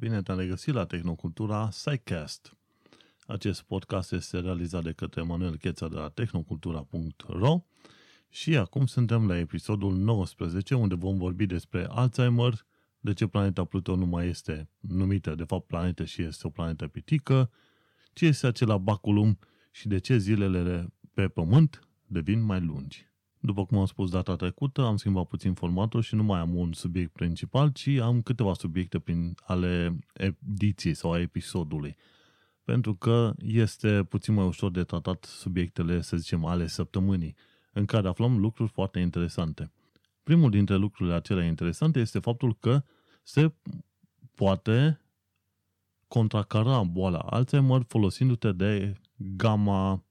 Bine te-am regăsit la Tehnocultura SciCast. Acest podcast este realizat de către Manuel Cheța de la tehnocultura.ro și acum suntem la episodul 19 unde vom vorbi despre Alzheimer, de ce planeta Pluto nu mai este numită de fapt planetă și este o planetă pitică, ce este acela baculum și de ce zilele pe Pământ devin mai lungi. După cum am spus data trecută, am schimbat puțin formatul și nu mai am un subiect principal, ci am câteva subiecte prin ale ediției sau a episodului. Pentru că este puțin mai ușor de tratat subiectele, să zicem, ale săptămânii, în care aflăm lucruri foarte interesante. Primul dintre lucrurile acelea interesante este faptul că se poate contracara boala Alzheimer folosindu-te de gamma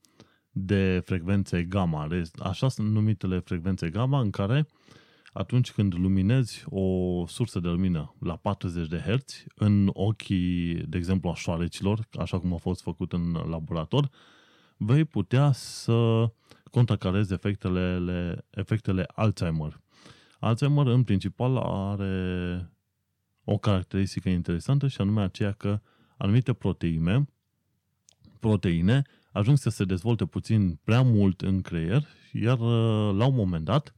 de frecvențe gamma, așa sunt numitele frecvențe gamma, în care atunci când luminezi o sursă de lumină la 40 de Hz în ochii, de exemplu, a șoarecilor, așa cum a fost făcut în laborator, vei putea să contracarezi efectele, efectele Alzheimer. Alzheimer, în principal, are o caracteristică interesantă și anume aceea că anumite proteine, proteine ajung să se dezvolte puțin prea mult în creier, iar uh, la un moment dat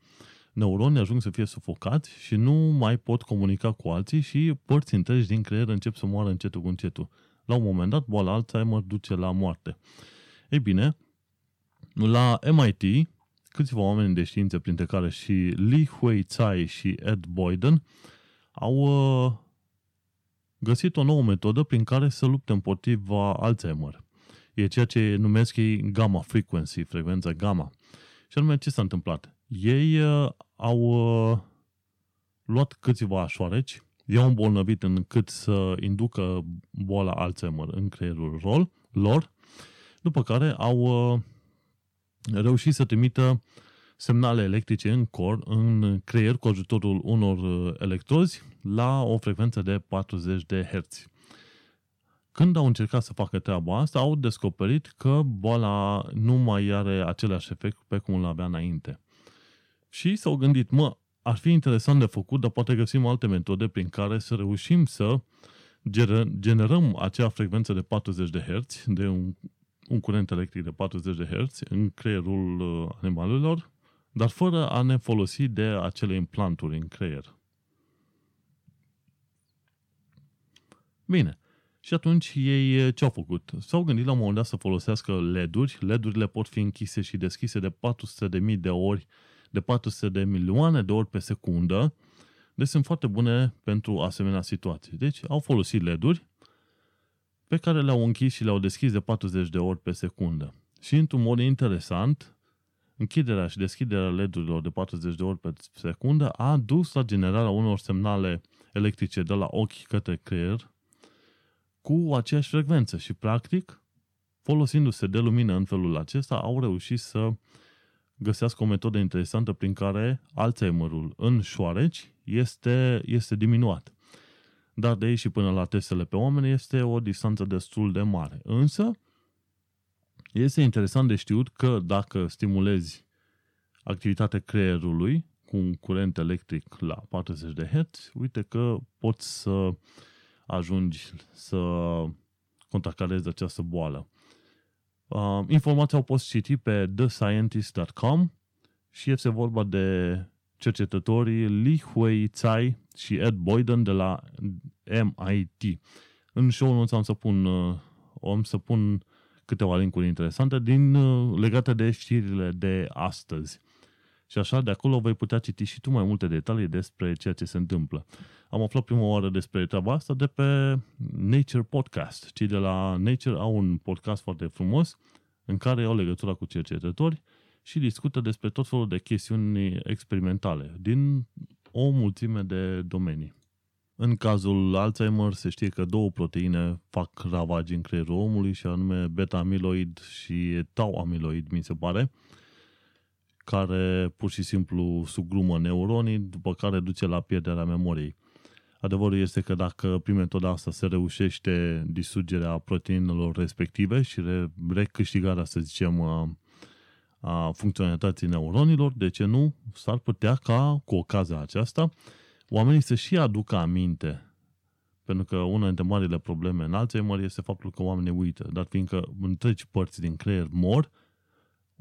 neuronii ajung să fie sufocați și nu mai pot comunica cu alții și părți întregi din creier încep să moară încetul cu încetul. La un moment dat, boala Alzheimer duce la moarte. Ei bine, la MIT, câțiva oameni de știință, printre care și Li Hui Tsai și Ed Boyden, au uh, găsit o nouă metodă prin care să lupte împotriva Alzheimer e ceea ce numesc ei gamma frequency, frecvența gamma. Și anume, ce s-a întâmplat? Ei uh, au uh, luat câțiva șoareci, i-au îmbolnăvit încât să inducă boala Alzheimer în creierul rol, lor, după care au uh, reușit să trimită semnale electrice în, cor, în creier cu ajutorul unor uh, electrozi la o frecvență de 40 de Hz. Când au încercat să facă treaba asta, au descoperit că boala nu mai are același efect pe cum îl avea înainte. Și s-au gândit, mă, ar fi interesant de făcut, dar poate găsim alte metode prin care să reușim să generăm acea frecvență de 40 de Hz, de un, un curent electric de 40 de Hz în creierul uh, animalelor, dar fără a ne folosi de acele implanturi în creier. Bine, și atunci ei eh, ce au făcut? S-au gândit la un moment dat să folosească LED-uri. LED-urile pot fi închise și deschise de 400 de mii de ori, de 400 de milioane de ori pe secundă. Deci sunt foarte bune pentru asemenea situații. Deci au folosit LED-uri pe care le-au închis și le-au deschis de 40 de ori pe secundă. Și într-un mod interesant, închiderea și deschiderea LED-urilor de 40 de ori pe secundă a dus la generarea unor semnale electrice de la ochi către creier cu aceeași frecvență și practic, folosindu-se de lumină în felul acesta, au reușit să găsească o metodă interesantă prin care Alzheimerul în șoareci este, este diminuat. Dar de aici și până la testele pe oameni este o distanță destul de mare. Însă, este interesant de știut că dacă stimulezi activitatea creierului cu un curent electric la 40 de Hz, uite că poți să ajungi să contracarezi această boală. Uh, informația au fost citi pe thescientist.com și este vorba de cercetătorii Li Hui Tsai și Ed Boyden de la MIT. În show notes am să pun, uh, am să pun câteva linkuri interesante din, uh, legate de știrile de astăzi. Și așa, de acolo vei putea citi și tu mai multe detalii despre ceea ce se întâmplă. Am aflat prima oară despre treaba asta de pe Nature Podcast. Cei de la Nature au un podcast foarte frumos în care au legătura cu cercetători și discută despre tot felul de chestiuni experimentale din o mulțime de domenii. În cazul Alzheimer se știe că două proteine fac ravagi în creierul omului și anume beta-amiloid și tau-amiloid, mi se pare, care pur și simplu sugrumă neuronii, după care duce la pierderea memoriei. Adevărul este că dacă prin metoda asta se reușește distrugerea proteinelor respective și recâștigarea, să zicem, a funcționalității neuronilor, de ce nu? S-ar putea ca, cu ocazia aceasta, oamenii să și aducă aminte Pentru că una dintre marile probleme în Alzheimer este faptul că oamenii uită, dar fiindcă întregi părți din creier mor,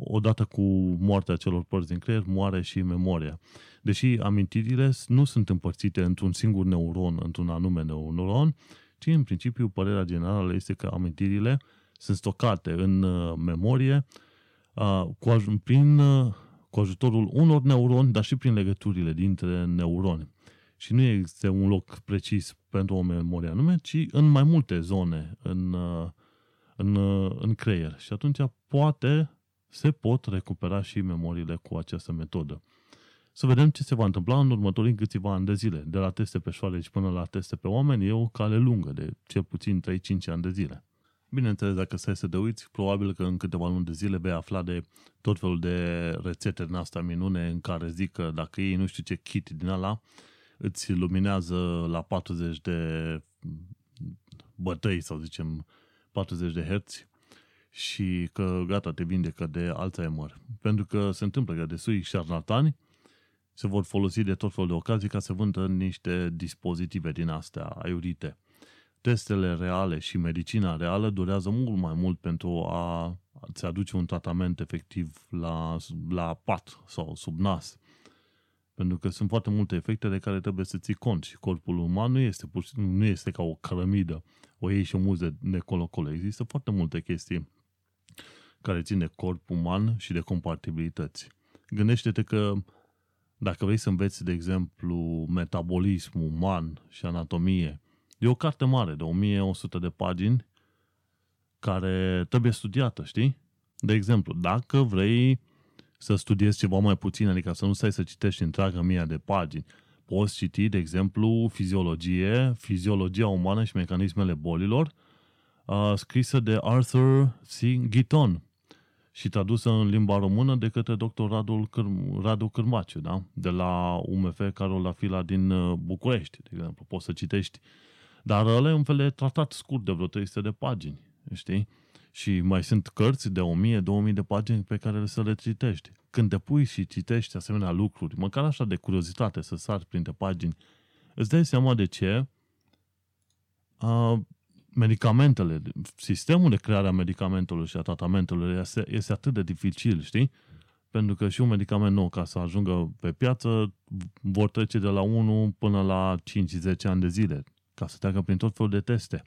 odată cu moartea celor părți din creier, moare și memoria. Deși amintirile nu sunt împărțite într-un singur neuron, într-un anume neuron, ci în principiu părerea generală este că amintirile sunt stocate în uh, memorie uh, cu, prin, uh, cu ajutorul unor neuroni, dar și prin legăturile dintre neuroni. Și nu există un loc precis pentru o memorie anume, ci în mai multe zone în, în, în creier. Și atunci poate se pot recupera și memoriile cu această metodă. Să vedem ce se va întâmpla în următorii câțiva ani de zile. De la teste pe șoareci până la teste pe oameni e o cale lungă de cel puțin 3-5 ani de zile. Bineînțeles, dacă stai să te uiți, probabil că în câteva luni de zile vei afla de tot felul de rețete din asta minune în care zic că dacă ei nu știu ce kit din ala, îți luminează la 40 de bătăi, sau zicem 40 de herți și că gata, te vindecă de Alzheimer. Pentru că se întâmplă că desui șarlatani se vor folosi de tot felul de ocazii ca să vândă niște dispozitive din astea aiurite. Testele reale și medicina reală durează mult mai mult pentru a ți aduce un tratament efectiv la, la pat sau sub nas. Pentru că sunt foarte multe efecte de care trebuie să ții cont și corpul uman nu este, pur și, nu este ca o cărămidă, o iei și o muzi de, de colo-colo. Există foarte multe chestii care țin de corp uman și de compatibilități. Gândește-te că dacă vrei să înveți, de exemplu, metabolism uman și anatomie, e o carte mare de 1100 de pagini care trebuie studiată, știi? De exemplu, dacă vrei să studiezi ceva mai puțin, adică să nu stai să citești întreaga mie de pagini, poți citi, de exemplu, fiziologie, fiziologia umană și mecanismele bolilor, uh, scrisă de Arthur C. Gitton și tradusă în limba română de către dr. Radu, Câr- Radu Cârmaciu, da? de la UMF Carola Fila din uh, București, de exemplu. Poți să citești, dar ăla e un fel de tratat scurt de vreo 300 de pagini, știi? Și mai sunt cărți de 1000-2000 de pagini pe care să le citești. Când te pui și citești asemenea lucruri, măcar așa de curiozitate să sari printre pagini, îți dai seama de ce uh, medicamentele, sistemul de creare a medicamentelor și a tratamentelor este, este atât de dificil, știi? Pentru că și un medicament nou, ca să ajungă pe piață, vor trece de la 1 până la 5-10 ani de zile, ca să treacă prin tot felul de teste.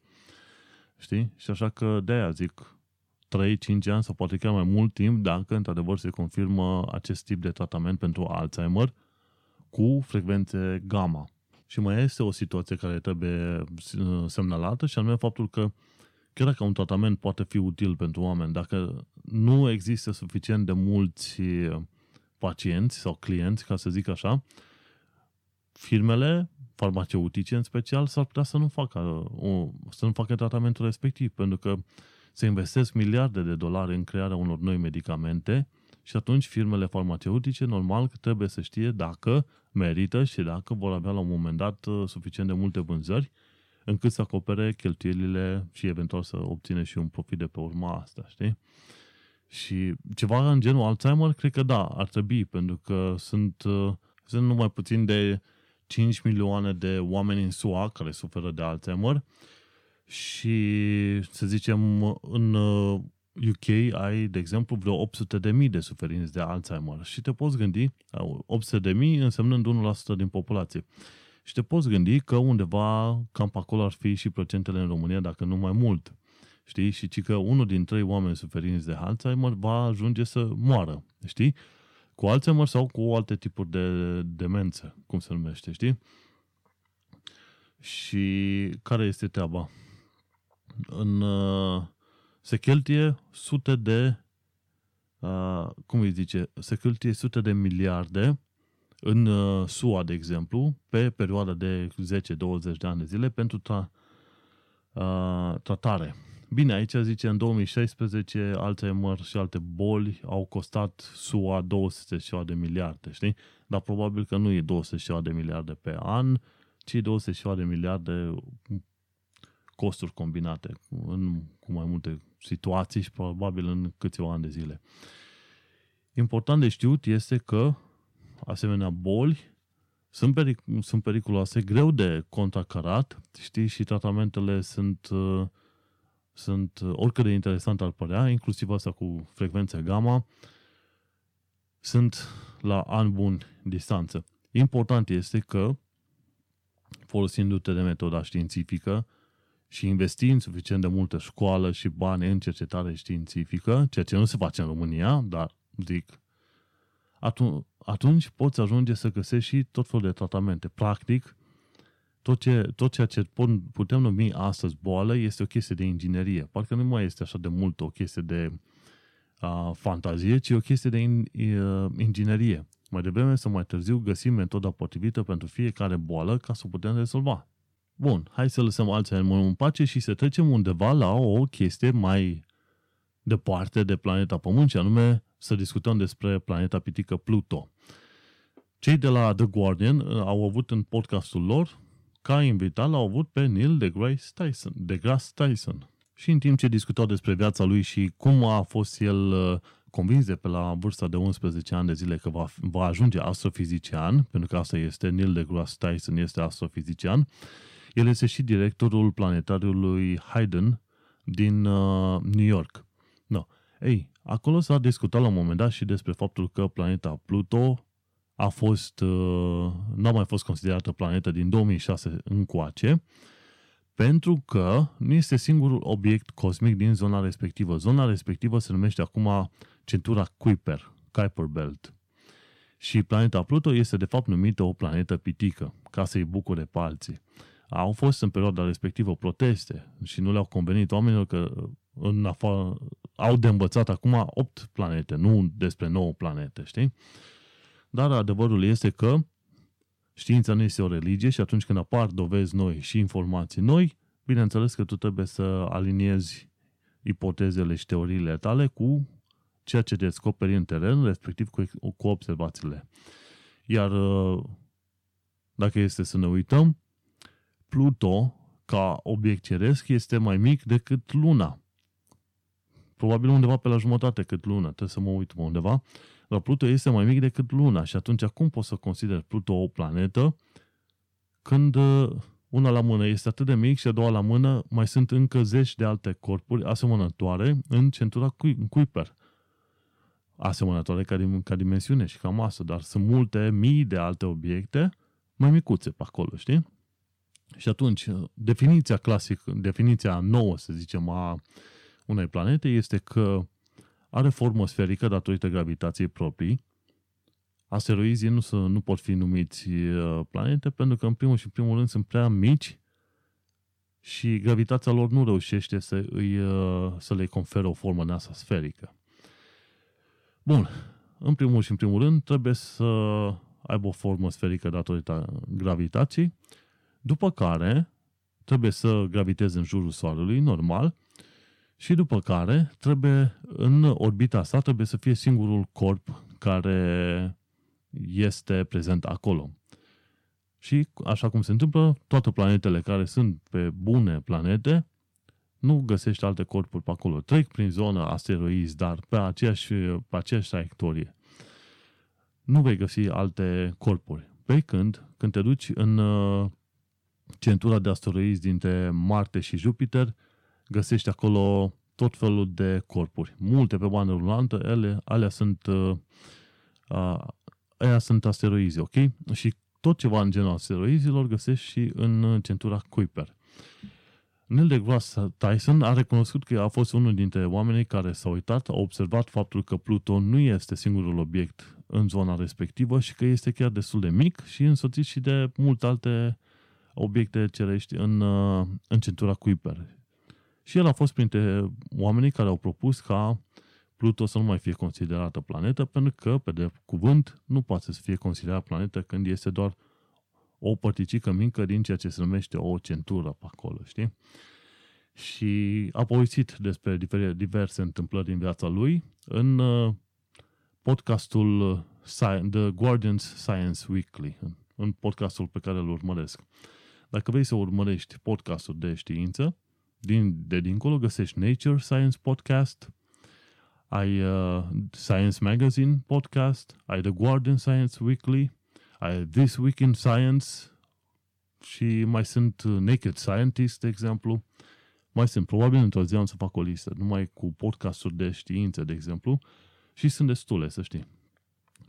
Știi? Și așa că de aia zic 3-5 ani sau poate chiar mai mult timp dacă într-adevăr se confirmă acest tip de tratament pentru Alzheimer cu frecvențe gamma. Și mai este o situație care trebuie semnalată și anume faptul că chiar dacă un tratament poate fi util pentru oameni, dacă nu există suficient de mulți pacienți sau clienți, ca să zic așa, firmele farmaceutice în special s-ar putea să nu facă, să nu facă tratamentul respectiv, pentru că se investesc miliarde de dolari în crearea unor noi medicamente și atunci firmele farmaceutice normal că trebuie să știe dacă merită și dacă vor avea la un moment dat uh, suficient de multe vânzări încât să acopere cheltuielile și eventual să obține și un profit de pe urma asta, știi? Și ceva în genul Alzheimer, cred că da, ar trebui, pentru că sunt, uh, sunt numai puțin de 5 milioane de oameni în SUA care suferă de Alzheimer și, să zicem, în UK uh, ai, de exemplu, vreo 800 de mii de suferinți de Alzheimer și te poți gândi, 800 de mii însemnând 1% din populație. Și te poți gândi că undeva cam pe acolo ar fi și procentele în România, dacă nu mai mult. Știi? Și ci că unul din trei oameni suferinți de Alzheimer va ajunge să moară. Știi? Cu Alzheimer sau cu alte tipuri de demență, cum se numește, știi? Și care este treaba? În, uh, se cheltuie sute de, uh, cum îi zice, se cheltuie sute de miliarde în uh, SUA, de exemplu, pe perioada de 10-20 de ani de zile pentru tra, uh, tratare. Bine, aici zice în 2016 Alzheimer și alte boli au costat SUA 200 de miliarde, știi? Dar probabil că nu e 200 de miliarde pe an, ci 200 de miliarde costuri combinate în, cu mai multe situații și probabil în câțiva ani de zile. Important de știut este că asemenea boli sunt, peric- sunt periculoase, greu de contracarat, știi, și tratamentele sunt, uh, sunt uh, oricât de interesant ar părea, inclusiv asta cu frecvențe gamma, sunt la an bun distanță. Important este că, folosindu-te de metoda științifică și investind suficient de multă școală și bani în cercetare științifică, ceea ce nu se face în România, dar zic, atunci, atunci poți ajunge să găsești și tot felul de tratamente. Practic, tot, ce, tot ceea ce putem numi astăzi boală este o chestie de inginerie. Parcă nu mai este așa de mult o chestie de uh, fantazie, ci o chestie de in, uh, inginerie. Mai devreme sau mai târziu găsim metoda potrivită pentru fiecare boală ca să o putem rezolva. Bun, hai să lăsăm Alzheimer în pace și să trecem undeva la o chestie mai departe de planeta Pământ, și anume să discutăm despre planeta pitică Pluto. Cei de la The Guardian uh, au avut în podcastul lor, ca invitat, l-au avut pe Neil deGrasse Tyson, deGrasse Tyson. Și în timp ce discutau despre viața lui și cum a fost el uh, convins de pe la vârsta de 11 ani de zile că va, va ajunge astrofizician, pentru că asta este, Neil deGrasse Tyson este astrofizician, el este și directorul planetariului Hayden din uh, New York. No. Ei, acolo s-a discutat la un moment dat și despre faptul că planeta Pluto a fost, uh, n-a mai fost considerată planetă din 2006 încoace, pentru că nu este singurul obiect cosmic din zona respectivă. Zona respectivă se numește acum centura Kuiper, Kuiper Belt. Și planeta Pluto este de fapt numită o planetă pitică, ca să-i bucure pe alții. Au fost în perioada respectivă proteste și nu le-au convenit oamenilor că în afară, au de învățat acum 8 planete, nu despre 9 planete, știi? Dar adevărul este că știința nu este o religie și atunci când apar dovezi noi și informații noi, bineînțeles că tu trebuie să aliniezi ipotezele și teoriile tale cu ceea ce descoperi în teren, respectiv cu, cu observațiile. Iar dacă este să ne uităm, Pluto, ca obiect ceresc, este mai mic decât Luna. Probabil undeva pe la jumătate cât Luna, trebuie să mă uit undeva. Dar Pluto este mai mic decât Luna și atunci cum poți să consider Pluto o planetă când uh, una la mână este atât de mic și a doua la mână mai sunt încă zeci de alte corpuri asemănătoare în centura Kuiper. Asemănătoare ca, ca dimensiune și ca masă, dar sunt multe mii de alte obiecte mai micuțe pe acolo, știi? Și atunci, definiția clasică, definiția nouă, să zicem, a unei planete este că are formă sferică datorită gravitației proprii. Asteroizii nu, să, nu pot fi numiți uh, planete pentru că, în primul și în primul rând, sunt prea mici și gravitația lor nu reușește să, îi, uh, să le conferă o formă de asta sferică. Bun, în primul și în primul rând trebuie să aibă o formă sferică datorită gravitației după care trebuie să graviteze în jurul Soarelui, normal, și după care trebuie, în orbita sa, trebuie să fie singurul corp care este prezent acolo. Și așa cum se întâmplă, toate planetele care sunt pe bune planete, nu găsești alte corpuri pe acolo. Trec prin zona asteroizi, dar pe aceeași, pe aceeași traiectorie. Nu vei găsi alte corpuri. Pe când, când te duci în centura de asteroizi dintre Marte și Jupiter, găsești acolo tot felul de corpuri. Multe pe bandă rulantă, ele, alea sunt, uh, uh, alea sunt asteroizi, ok? Și tot ceva în genul asteroizilor găsești și în centura Kuiper. Neil deGrasse Tyson a recunoscut că a fost unul dintre oamenii care s-au uitat, a observat faptul că Pluton nu este singurul obiect în zona respectivă și că este chiar destul de mic și însoțit și de multe alte obiecte cerești în, uh, în centura Kuiper. Și el a fost printre oamenii care au propus ca Pluto să nu mai fie considerată planetă, pentru că, pe de cuvânt, nu poate să fie considerată planetă când este doar o părticică mică din ceea ce se numește o centură pe acolo, știi? Și a povestit despre diverse întâmplări din viața lui în uh, podcastul The Guardian's Science Weekly, în podcastul pe care îl urmăresc. Dacă vrei să urmărești podcastul de știință, din, de dincolo găsești Nature Science Podcast, ai uh, Science Magazine Podcast, ai The Guardian Science Weekly, ai This Week in Science și mai sunt Naked Scientist, de exemplu. Mai sunt, probabil într-o zi am să fac o listă, numai cu podcasturi de știință, de exemplu, și sunt destule, să știi.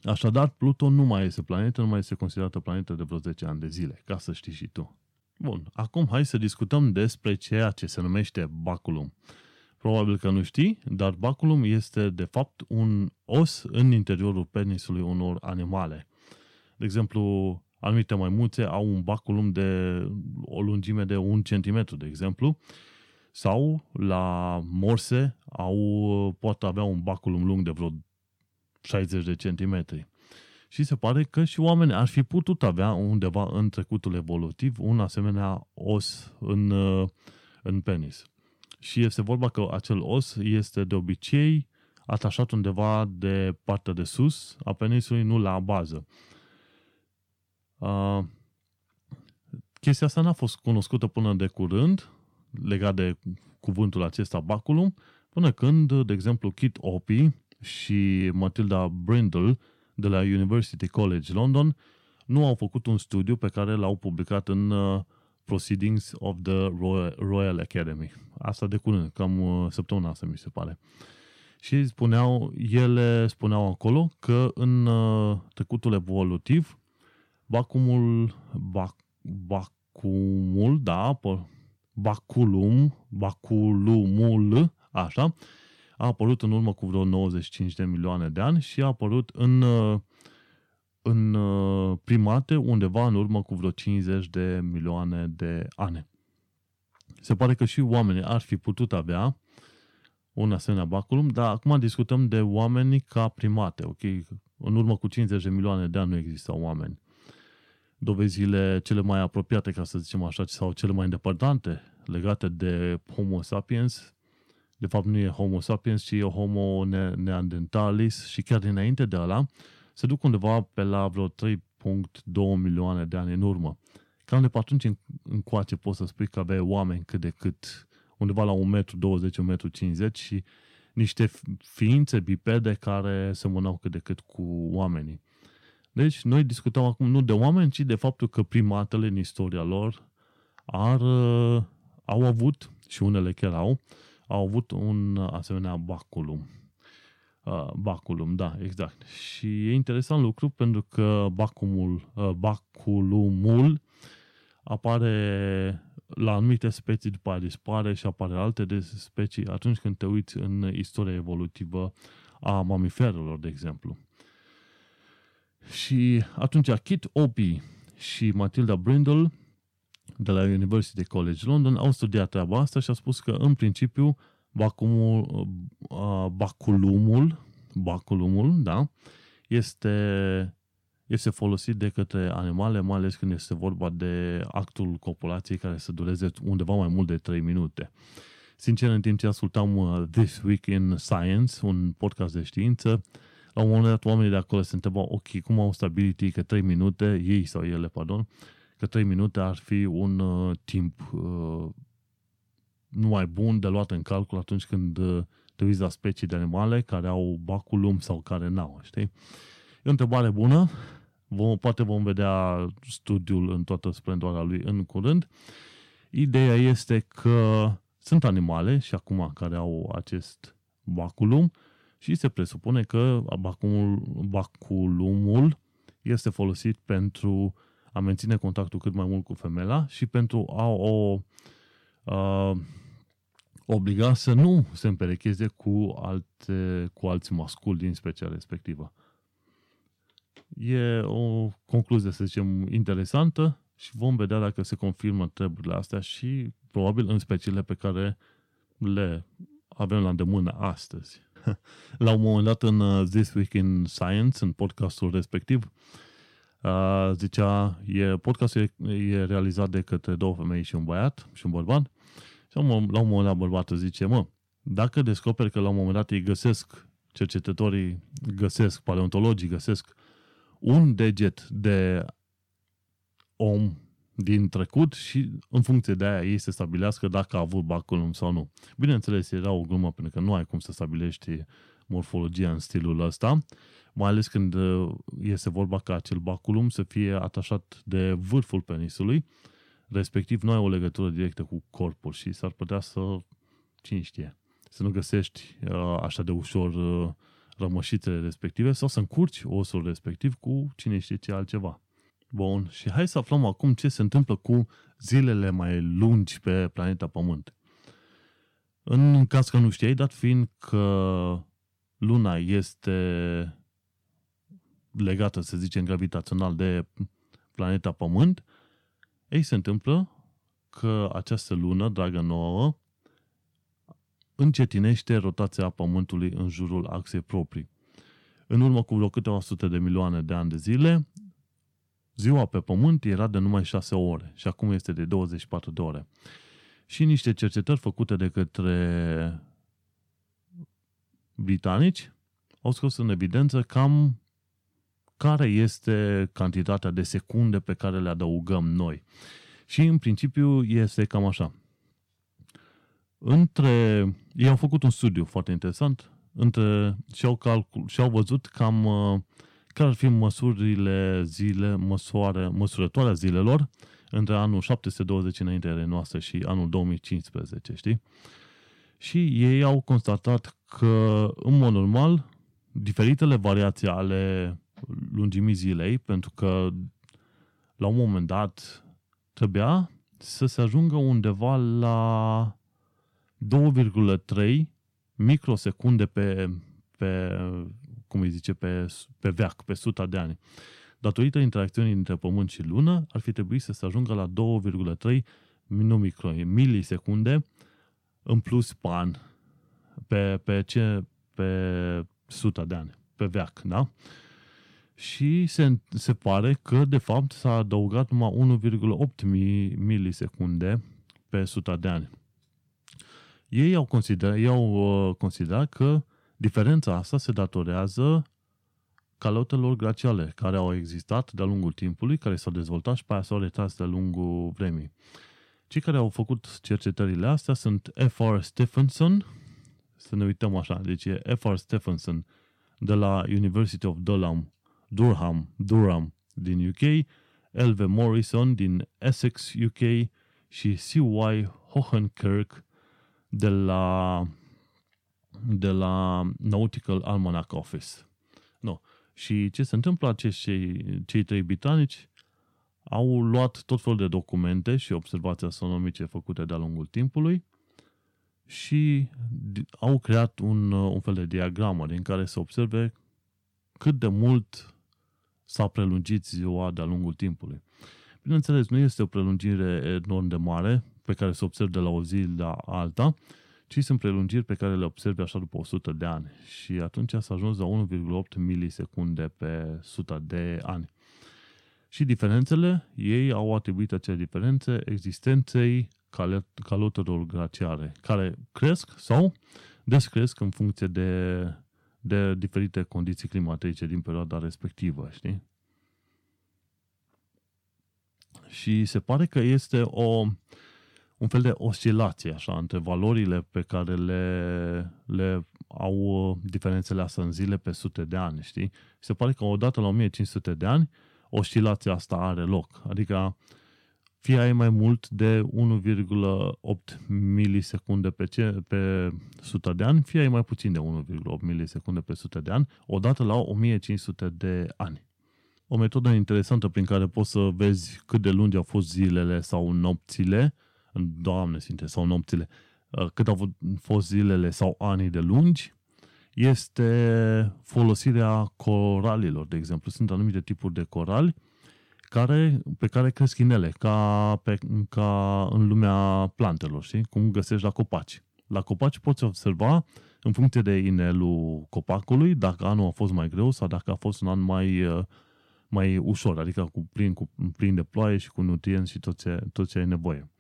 Așadar, Pluton nu mai este planetă, nu mai este considerată planetă de vreo 10 ani de zile, ca să știi și tu. Bun, acum hai să discutăm despre ceea ce se numește baculum. Probabil că nu știi, dar baculum este de fapt un os în interiorul penisului unor animale. De exemplu, anumite maimuțe au un baculum de o lungime de un centimetru, de exemplu, sau la morse au, pot avea un baculum lung de vreo 60 de centimetri. Și se pare că și oamenii ar fi putut avea undeva în trecutul evolutiv un asemenea os în, în penis. Și este vorba că acel os este de obicei atașat undeva de partea de sus a penisului, nu la bază. Uh, chestia asta n-a fost cunoscută până de curând, legat de cuvântul acesta baculum, până când, de exemplu, Kit Opie și Matilda Brindle de la University College London nu au făcut un studiu pe care l-au publicat în uh, Proceedings of the Royal Academy. Asta de curând, cam uh, săptămâna asta mi se pare. Și spuneau, ele spuneau acolo că în uh, trecutul evolutiv, bacumul, bac, bacumul, da, baculum, baculumul, așa, a apărut în urmă cu vreo 95 de milioane de ani și a apărut în, uh, în uh, primate undeva în urmă cu vreo 50 de milioane de ani. Se pare că și oamenii ar fi putut avea un asemenea baculum, dar acum discutăm de oameni ca primate, ok? În urmă cu 50 de milioane de ani nu existau oameni. Dovezile cele mai apropiate, ca să zicem așa, sau cele mai îndepărtante legate de Homo sapiens de fapt nu e Homo sapiens, ci e Homo neanderthalis și chiar dinainte de ala se duc undeva pe la vreo 3.2 milioane de ani în urmă. Cam de pe atunci încoace poți să spui că aveai oameni cât de cât, undeva la 1,20 m, 1,50 m și niște ființe bipede care semănau cât de cât cu oamenii. Deci, noi discutăm acum nu de oameni, ci de faptul că primatele în istoria lor ar, uh, au avut, și unele chiar au, au avut un asemenea baculum. Uh, baculum, da, exact. Și e interesant lucru pentru că bacumul, uh, baculumul apare la anumite specii după aia dispare și apare alte de specii atunci când te uiți în istoria evolutivă a mamiferelor, de exemplu. Și atunci Kit Opie și Matilda Brindle de la University College London au studiat treaba asta și a spus că în principiu bacumul, uh, baculumul, baculumul, da, este, este folosit de către animale, mai ales când este vorba de actul copulației care să dureze undeva mai mult de 3 minute. Sincer, în timp ce ascultam uh, This Week in Science, un podcast de știință, la un moment dat oamenii de acolo se întrebau, ok, cum au stabilit că 3 minute, ei sau ele, pardon, că 3 minute ar fi un uh, timp uh, numai bun de luat în calcul atunci când uh, te uiți la specii de animale care au baculum sau care n-au, știi? E o întrebare bună, vom, poate vom vedea studiul în toată splendoarea lui în curând. Ideea este că sunt animale și acum care au acest baculum și se presupune că baculumul, baculumul este folosit pentru a menține contactul cât mai mult cu femeia și pentru a o uh, obliga să nu se împerecheze cu, alte, cu alți masculi din specia respectivă. E o concluzie, să zicem, interesantă și vom vedea dacă se confirmă treburile astea și probabil în speciile pe care le avem la îndemână astăzi. La un moment dat în uh, This Week in Science, în podcastul respectiv, uh, zicea, e, podcastul e, e realizat de către două femei și un băiat și un bărbat și la un moment dat bărbatul zice, mă, dacă descoperi că la un moment dat îi găsesc, cercetătorii găsesc, paleontologii găsesc un deget de om din trecut și în funcție de aia ei se stabilească dacă a avut baculum sau nu. Bineînțeles, era o glumă pentru că nu ai cum să stabilești morfologia în stilul ăsta, mai ales când uh, este vorba ca acel baculum să fie atașat de vârful penisului, respectiv nu ai o legătură directă cu corpul și s-ar putea să, cine știe, să nu găsești uh, așa de ușor uh, rămășițele respective sau să încurci osul respectiv cu cine știe ce altceva. Bun, și hai să aflăm acum ce se întâmplă cu zilele mai lungi pe planeta Pământ. În caz că nu știai, dat fiind că Luna este legată, să zicem, gravitațional de planeta Pământ, ei se întâmplă că această lună, dragă nouă, încetinește rotația Pământului în jurul axei proprii. În urmă cu vreo câteva sute de milioane de ani de zile, ziua pe Pământ era de numai 6 ore și acum este de 24 de ore. Și niște cercetări făcute de către britanici au scos în evidență cam care este cantitatea de secunde pe care le adăugăm noi. Și în principiu este cam așa. Între, ei au făcut un studiu foarte interesant între, și, au calcul, și au văzut cam uh, care ar fi măsurile zile, măsoare, măsurătoarea zilelor între anul 720 înainte de noastră și anul 2015, știi? Și ei au constatat că, în mod normal, diferitele variații ale lungimii zilei, pentru că la un moment dat trebuia să se ajungă undeva la 2,3 microsecunde pe, pe cum îi zice, pe, pe veac, pe suta de ani. Datorită interacțiunii dintre Pământ și Lună, ar fi trebuit să se ajungă la 2,3 nu micro, milisecunde în plus pe an, pe, pe, ce, pe suta de ani, pe veac, da? Și se, se pare că, de fapt, s-a adăugat numai 1,8 milisecunde pe suta de ani. Ei au considerat, ei au uh, considerat că diferența asta se datorează calotelor glaciale care au existat de-a lungul timpului, care s-au dezvoltat și pe aia s-au retras de-a lungul vremii. Cei care au făcut cercetările astea sunt F.R. Stephenson, să ne uităm așa, deci e F.R. Stephenson de la University of Durham, Durham, Durham din UK, L.V. Morrison din Essex, UK și C.Y. Hohenkirk de la, de la Nautical Almanac Office. No. Și ce se întâmplă? Acești cei, cei trei britanici au luat tot felul de documente și observații astronomice făcute de-a lungul timpului și au creat un, un fel de diagramă din care se observe cât de mult s-a prelungit ziua de-a lungul timpului. Bineînțeles, nu este o prelungire enorm de mare pe care se observă de la o zi la alta, ci sunt prelungiri pe care le observi așa după 100 de ani. Și atunci s-a ajuns la 1,8 milisecunde pe 100 de ani. Și diferențele, ei au atribuit acele diferențe existenței calotelor glaciare, care cresc sau descresc în funcție de, de diferite condiții climatice din perioada respectivă, știi? Și se pare că este o, un fel de oscilație așa, între valorile pe care le, le au diferențele astea în zile pe sute de ani, știi? Se pare că odată la 1500 de ani oscilația asta are loc. Adică fie ai mai mult de 1,8 milisecunde pe, ce, pe 100 de ani, fie ai mai puțin de 1,8 milisecunde pe 100 de ani, odată la 1500 de ani. O metodă interesantă prin care poți să vezi cât de lungi au fost zilele sau nopțile, Doamne Sfinte, sau nopțile, uh, cât au fost zilele sau anii de lungi, este folosirea coralilor, de exemplu. Sunt anumite tipuri de corali care, pe care cresc inele, ca, pe, ca în lumea plantelor, știi? Cum găsești la copaci. La copaci poți observa, în funcție de inelul copacului, dacă anul a fost mai greu sau dacă a fost un an mai, uh, mai ușor, adică cu plin, cu plin de ploaie și cu nutrienți și tot ce, tot ce ai nevoie.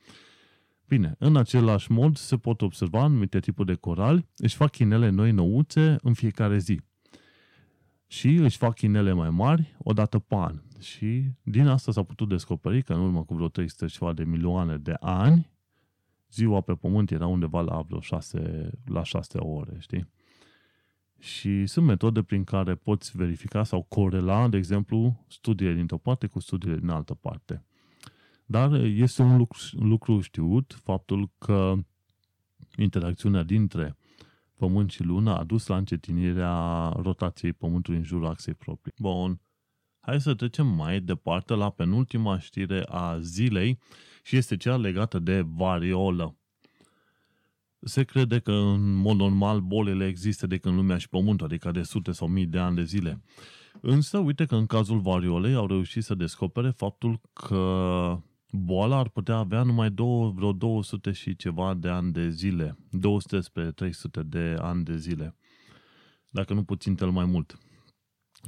Bine, în același mod se pot observa anumite tipuri de corali, își fac inele noi nouțe în fiecare zi. Și își fac inele mai mari o dată pe an. Și din asta s-a putut descoperi că în urmă cu vreo 300 ceva de milioane de ani, ziua pe pământ era undeva la vreo 6, la 6 ore, știi? Și sunt metode prin care poți verifica sau corela, de exemplu, studiile dintr-o parte cu studiile din altă parte. Dar este un lucru, lucru știut, faptul că interacțiunea dintre Pământ și Lună a dus la încetinirea rotației Pământului în jurul axei proprii. Bun. Hai să trecem mai departe la penultima știre a zilei și este cea legată de variolă. Se crede că în mod normal bolile există de când lumea și pământul, adică de sute sau mii de ani de zile. Însă, uite că în cazul variolei au reușit să descopere faptul că boala ar putea avea numai două, vreo 200 și ceva de ani de zile. 200 spre 300 de ani de zile. Dacă nu puțin cel mai mult.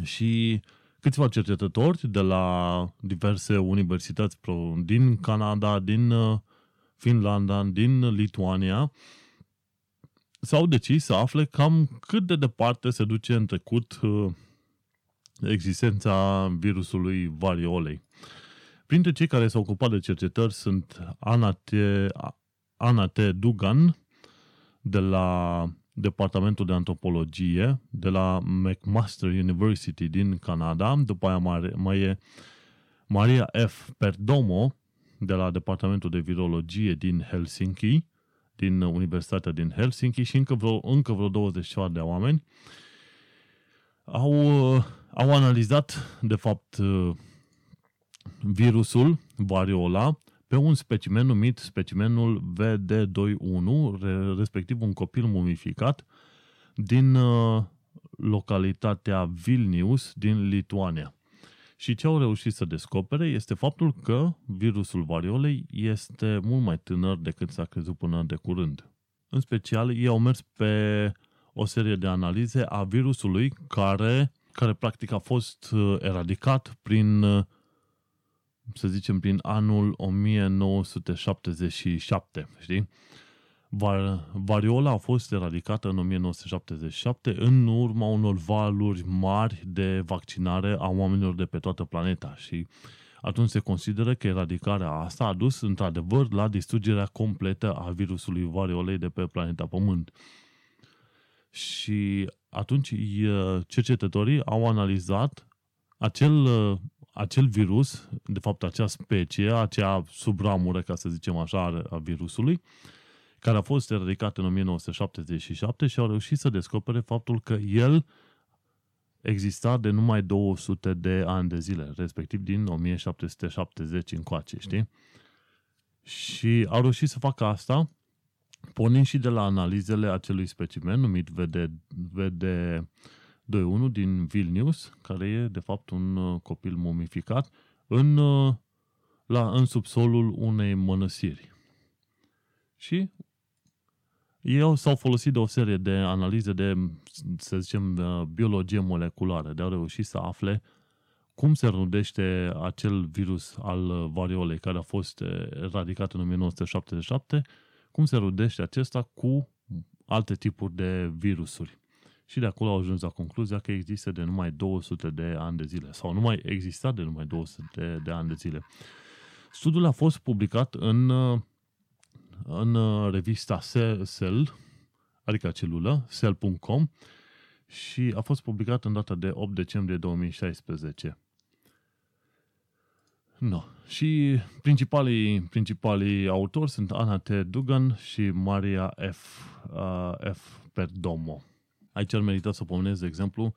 Și câțiva cercetători de la diverse universități din Canada, din uh, Finlanda, din Lituania, s-au decis să afle cam cât de departe se duce în trecut uh, existența virusului variolei. Printre cei care s-au ocupat de cercetări sunt Anate, Anate Dugan de la Departamentul de Antropologie de la McMaster University din Canada, după aia mai e Maria F. Perdomo de la Departamentul de Virologie din Helsinki, din Universitatea din Helsinki și încă vreo, încă vreo 20 de oameni au, au analizat, de fapt, virusul variola pe un specimen numit specimenul VD21, respectiv un copil mumificat din uh, localitatea Vilnius din Lituania. Și ce au reușit să descopere este faptul că virusul variolei este mult mai tânăr decât s-a crezut până de curând. În special, ei au mers pe o serie de analize a virusului care, care practic a fost uh, eradicat prin uh, să zicem, prin anul 1977, știi? Var, variola a fost eradicată în 1977 în urma unor valuri mari de vaccinare a oamenilor de pe toată planeta și atunci se consideră că eradicarea asta a dus într-adevăr la distrugerea completă a virusului variolei de pe planeta Pământ. Și atunci cercetătorii au analizat acel acel virus, de fapt acea specie, acea subramură, ca să zicem așa, a virusului, care a fost eradicat în 1977 și au reușit să descopere faptul că el exista de numai 200 de ani de zile, respectiv din 1770 încoace, știi? Și au reușit să facă asta pornind și de la analizele acelui specimen numit VD, VD 2.1 din Vilnius, care e de fapt un uh, copil mumificat în, uh, la, în subsolul unei mănăsiri. Și ei s-au folosit de o serie de analize de, să zicem, uh, biologie moleculară, de a reuși să afle cum se rudește acel virus al variolei care a fost eradicat în 1977, cum se rudește acesta cu alte tipuri de virusuri și de acolo au ajuns la concluzia că există de numai 200 de ani de zile sau nu mai exista de numai 200 de, de ani de zile. Studiul a fost publicat în, în revista Cell, adică celulă, cell.com și a fost publicat în data de 8 decembrie 2016. No. Și principalii, principalii autori sunt Ana T. Dugan și Maria F. Uh, F. Perdomo. Aici ar merita să pomenez, de exemplu,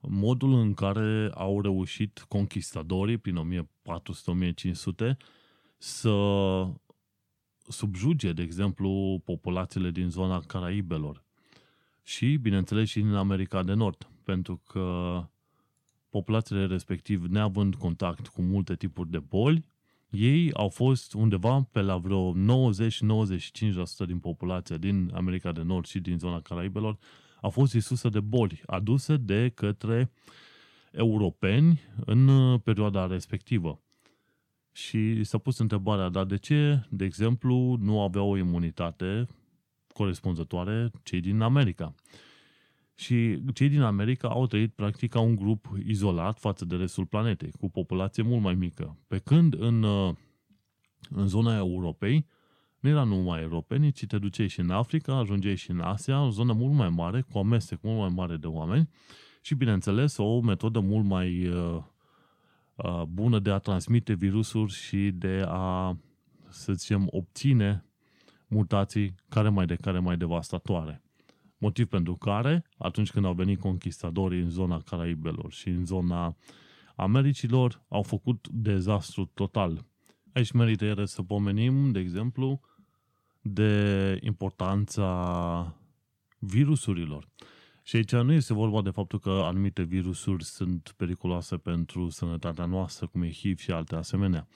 modul în care au reușit conquistadorii prin 1400-1500 să subjuge, de exemplu, populațiile din zona Caraibelor și, bineînțeles, și din America de Nord, pentru că populațiile respectiv, neavând contact cu multe tipuri de boli, ei au fost undeva pe la vreo 90-95% din populația din America de Nord și din zona Caraibelor a fost distrusă de boli aduse de către europeni în uh, perioada respectivă. Și s-a pus întrebarea, dar de ce, de exemplu, nu aveau o imunitate corespunzătoare cei din America? Și cei din America au trăit practic ca un grup izolat față de restul planetei, cu populație mult mai mică. Pe când în, uh, în zona Europei, nu era numai europenii, ci te duceai și în Africa, ajungeai și în Asia, o zonă mult mai mare, cu amestec mult mai mare de oameni și, bineînțeles, o metodă mult mai uh, uh, bună de a transmite virusuri și de a, să zicem, obține mutații care mai de care mai devastatoare. Motiv pentru care, atunci când au venit conquistadorii în zona Caraibelor și în zona Americilor, au făcut dezastru total. Aici merită iară să pomenim, de exemplu, de importanța virusurilor. Și aici nu este vorba de faptul că anumite virusuri sunt periculoase pentru sănătatea noastră, cum e HIV și alte asemenea,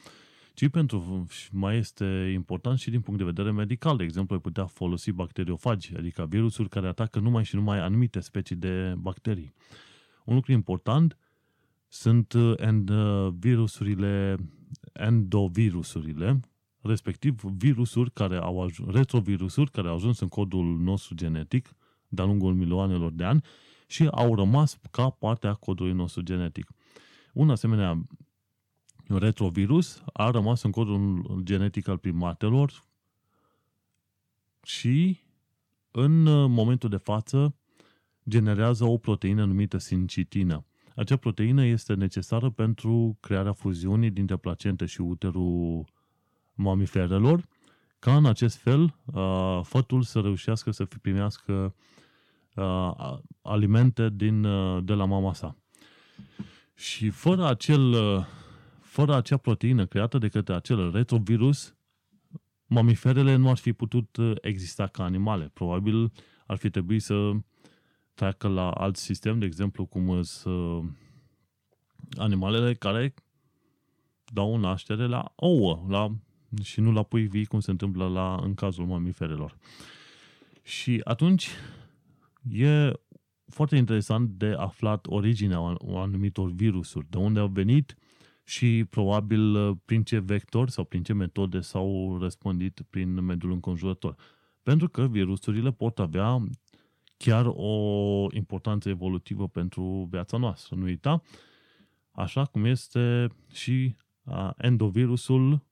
ci pentru, mai este important și din punct de vedere medical. De exemplu, ai putea folosi bacteriofagi, adică virusuri care atacă numai și numai anumite specii de bacterii. Un lucru important sunt end, virusurile, endovirusurile, respectiv virusuri care au ajuns, retrovirusuri care au ajuns în codul nostru genetic de-a lungul milioanelor de ani și au rămas ca parte a codului nostru genetic. Un asemenea retrovirus a rămas în codul genetic al primatelor și în momentul de față generează o proteină numită sincitină. Acea proteină este necesară pentru crearea fuziunii dintre placente și uterul mamiferelor, ca în acest fel uh, fătul să reușească să primească uh, alimente din, uh, de la mama sa. Și fără, acel, fără acea proteină creată de către acel retrovirus, mamiferele nu ar fi putut exista ca animale. Probabil ar fi trebuit să treacă la alt sistem, de exemplu, cum sunt animalele care dau naștere la ouă, la și nu la pui vii, cum se întâmplă la, în cazul mamiferelor. Și atunci e foarte interesant de aflat originea anumitor virusuri, de unde au venit și probabil prin ce vector sau prin ce metode s-au răspândit prin mediul înconjurător. Pentru că virusurile pot avea chiar o importanță evolutivă pentru viața noastră. Nu uita, așa cum este și endovirusul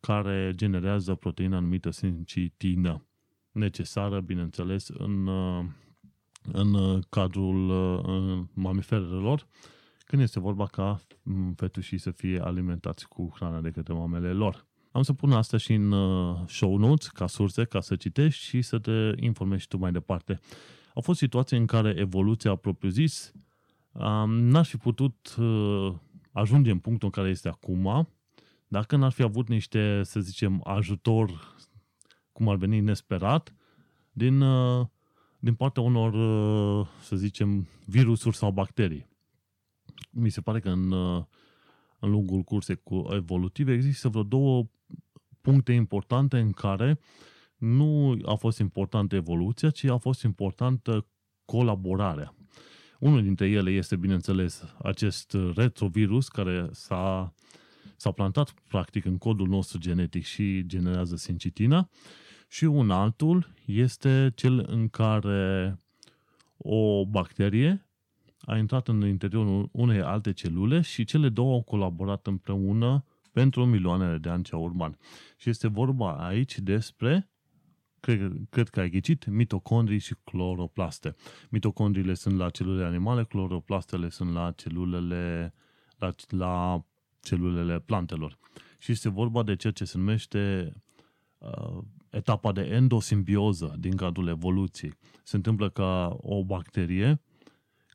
care generează proteina numită sincitină, necesară, bineînțeles, în, în cadrul în mamiferelor, când este vorba ca fetușii să fie alimentați cu hrana de către mamele lor. Am să pun asta și în show notes, ca surse, ca să citești și să te informezi tu mai departe. Au fost situații în care evoluția propriu-zis n-ar fi putut ajunge în punctul în care este acum, dacă n-ar fi avut niște, să zicem, ajutor, cum ar veni nesperat, din, uh, din partea unor, uh, să zicem, virusuri sau bacterii. Mi se pare că în, uh, în lungul cursei cu evolutive există vreo două puncte importante în care nu a fost importantă evoluția, ci a fost importantă colaborarea. Unul dintre ele este, bineînțeles, acest retrovirus care s-a s-a plantat practic în codul nostru genetic și generează sincitina și un altul este cel în care o bacterie a intrat în interiorul unei alte celule și cele două au colaborat împreună pentru milioanele de ani ce au urmat. Și este vorba aici despre, cred, cred că ai ghicit, mitocondrii și cloroplaste. Mitocondriile sunt la celulele animale, cloroplastele sunt la celulele, la, la celulele plantelor. Și este vorba de ceea ce se numește uh, etapa de endosimbioză din cadrul evoluției. Se întâmplă ca o bacterie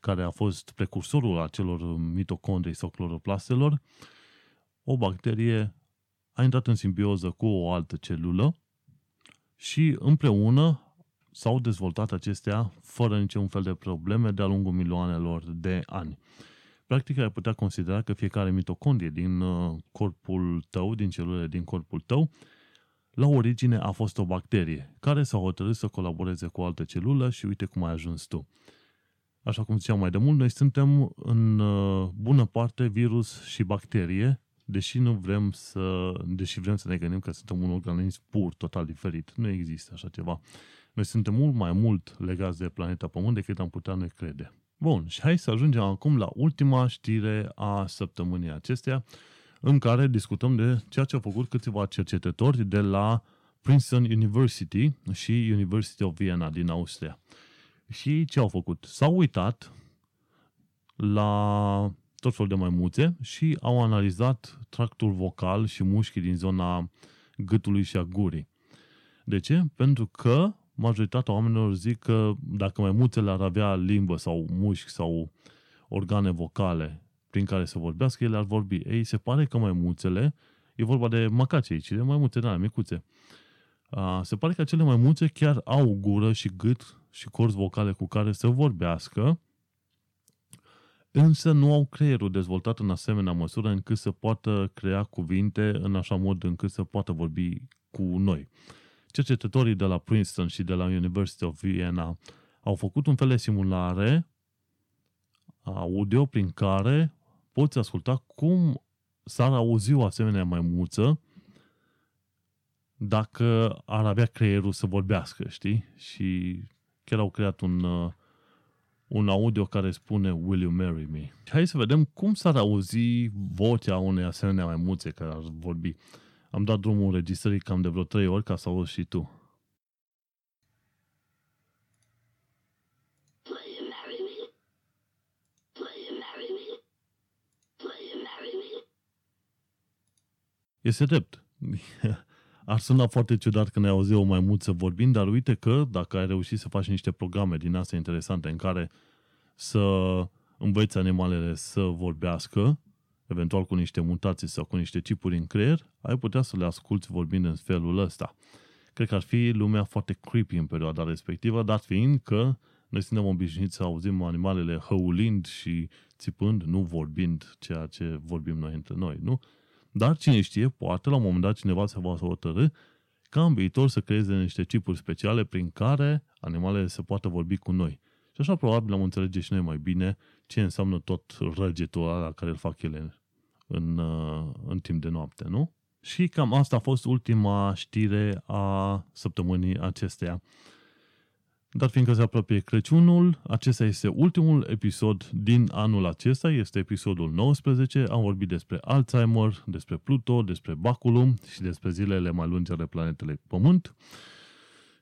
care a fost precursorul acelor mitocondrii sau cloroplastelor, o bacterie a intrat în simbioză cu o altă celulă și împreună s-au dezvoltat acestea fără niciun fel de probleme de-a lungul milioanelor de ani. Practic ai putea considera că fiecare mitocondrie din uh, corpul tău, din celulele din corpul tău, la origine a fost o bacterie care s-a hotărât să colaboreze cu o altă celulă și uite cum ai ajuns tu. Așa cum ziceam mai de mult, noi suntem în uh, bună parte virus și bacterie, deși nu vrem să, deși vrem să ne gândim că suntem un organism pur, total diferit. Nu există așa ceva. Noi suntem mult mai mult legați de planeta Pământ decât am putea noi crede. Bun, și hai să ajungem acum la ultima știre a săptămânii acesteia. în care discutăm de ceea ce au făcut câțiva cercetători de la Princeton University și University of Vienna din Austria. Și ce au făcut? S-au uitat la tot felul de maimuțe și au analizat tractul vocal și mușchii din zona gâtului și a gurii. De ce? Pentru că majoritatea oamenilor zic că dacă maimuțele ar avea limbă sau mușchi sau organe vocale prin care să vorbească, ele ar vorbi. Ei, se pare că maimuțele, e vorba de macace aici, de maimuțe, da, micuțe. A, se pare că acele maimuțe chiar au gură și gât și corzi vocale cu care să vorbească, însă nu au creierul dezvoltat în asemenea măsură încât să poată crea cuvinte în așa mod încât să poată vorbi cu noi. Cercetătorii de la Princeton și de la University of Vienna au făcut un fel de simulare audio prin care poți asculta cum s-ar auzi o asemenea maimuță dacă ar avea creierul să vorbească, știi? Și chiar au creat un, uh, un audio care spune Will you marry me? Hai să vedem cum s-ar auzi vocea unei asemenea maimuțe care ar vorbi. Am dat drumul înregistrării cam de vreo trei ori ca să auzi și tu. Este drept. Ar suna foarte ciudat când ai auzi o maimuță vorbind, dar uite că dacă ai reușit să faci niște programe din astea interesante în care să înveți animalele să vorbească, eventual cu niște mutații sau cu niște chipuri în creier, ai putea să le asculți vorbind în felul ăsta. Cred că ar fi lumea foarte creepy în perioada respectivă, dat fiind că noi suntem obișnuiți să auzim animalele hăulind și țipând, nu vorbind ceea ce vorbim noi între noi, nu? Dar cine știe, poate la un moment dat cineva se va hotărâ ca în viitor să creeze niște chipuri speciale prin care animalele se poată vorbi cu noi. Și așa probabil am înțelege și noi mai bine ce înseamnă tot răgetul ăla care îl fac ele în, uh, în timp de noapte, nu? Și cam asta a fost ultima știre a săptămânii acesteia. Dar fiindcă se apropie Crăciunul, acesta este ultimul episod din anul acesta, este episodul 19. Am vorbit despre Alzheimer, despre Pluto, despre Baculum și despre zilele mai lungi ale planetele Pământ.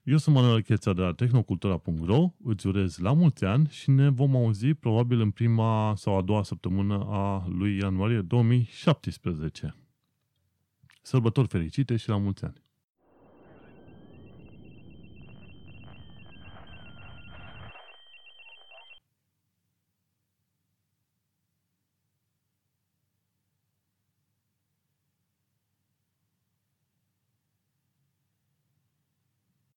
Eu sunt Manuel Cheța de la tehnocultura.ro, îți urez la mulți ani și ne vom auzi probabil în prima sau a doua săptămână a lui ianuarie 2017. Sărbători fericite și la mulți ani!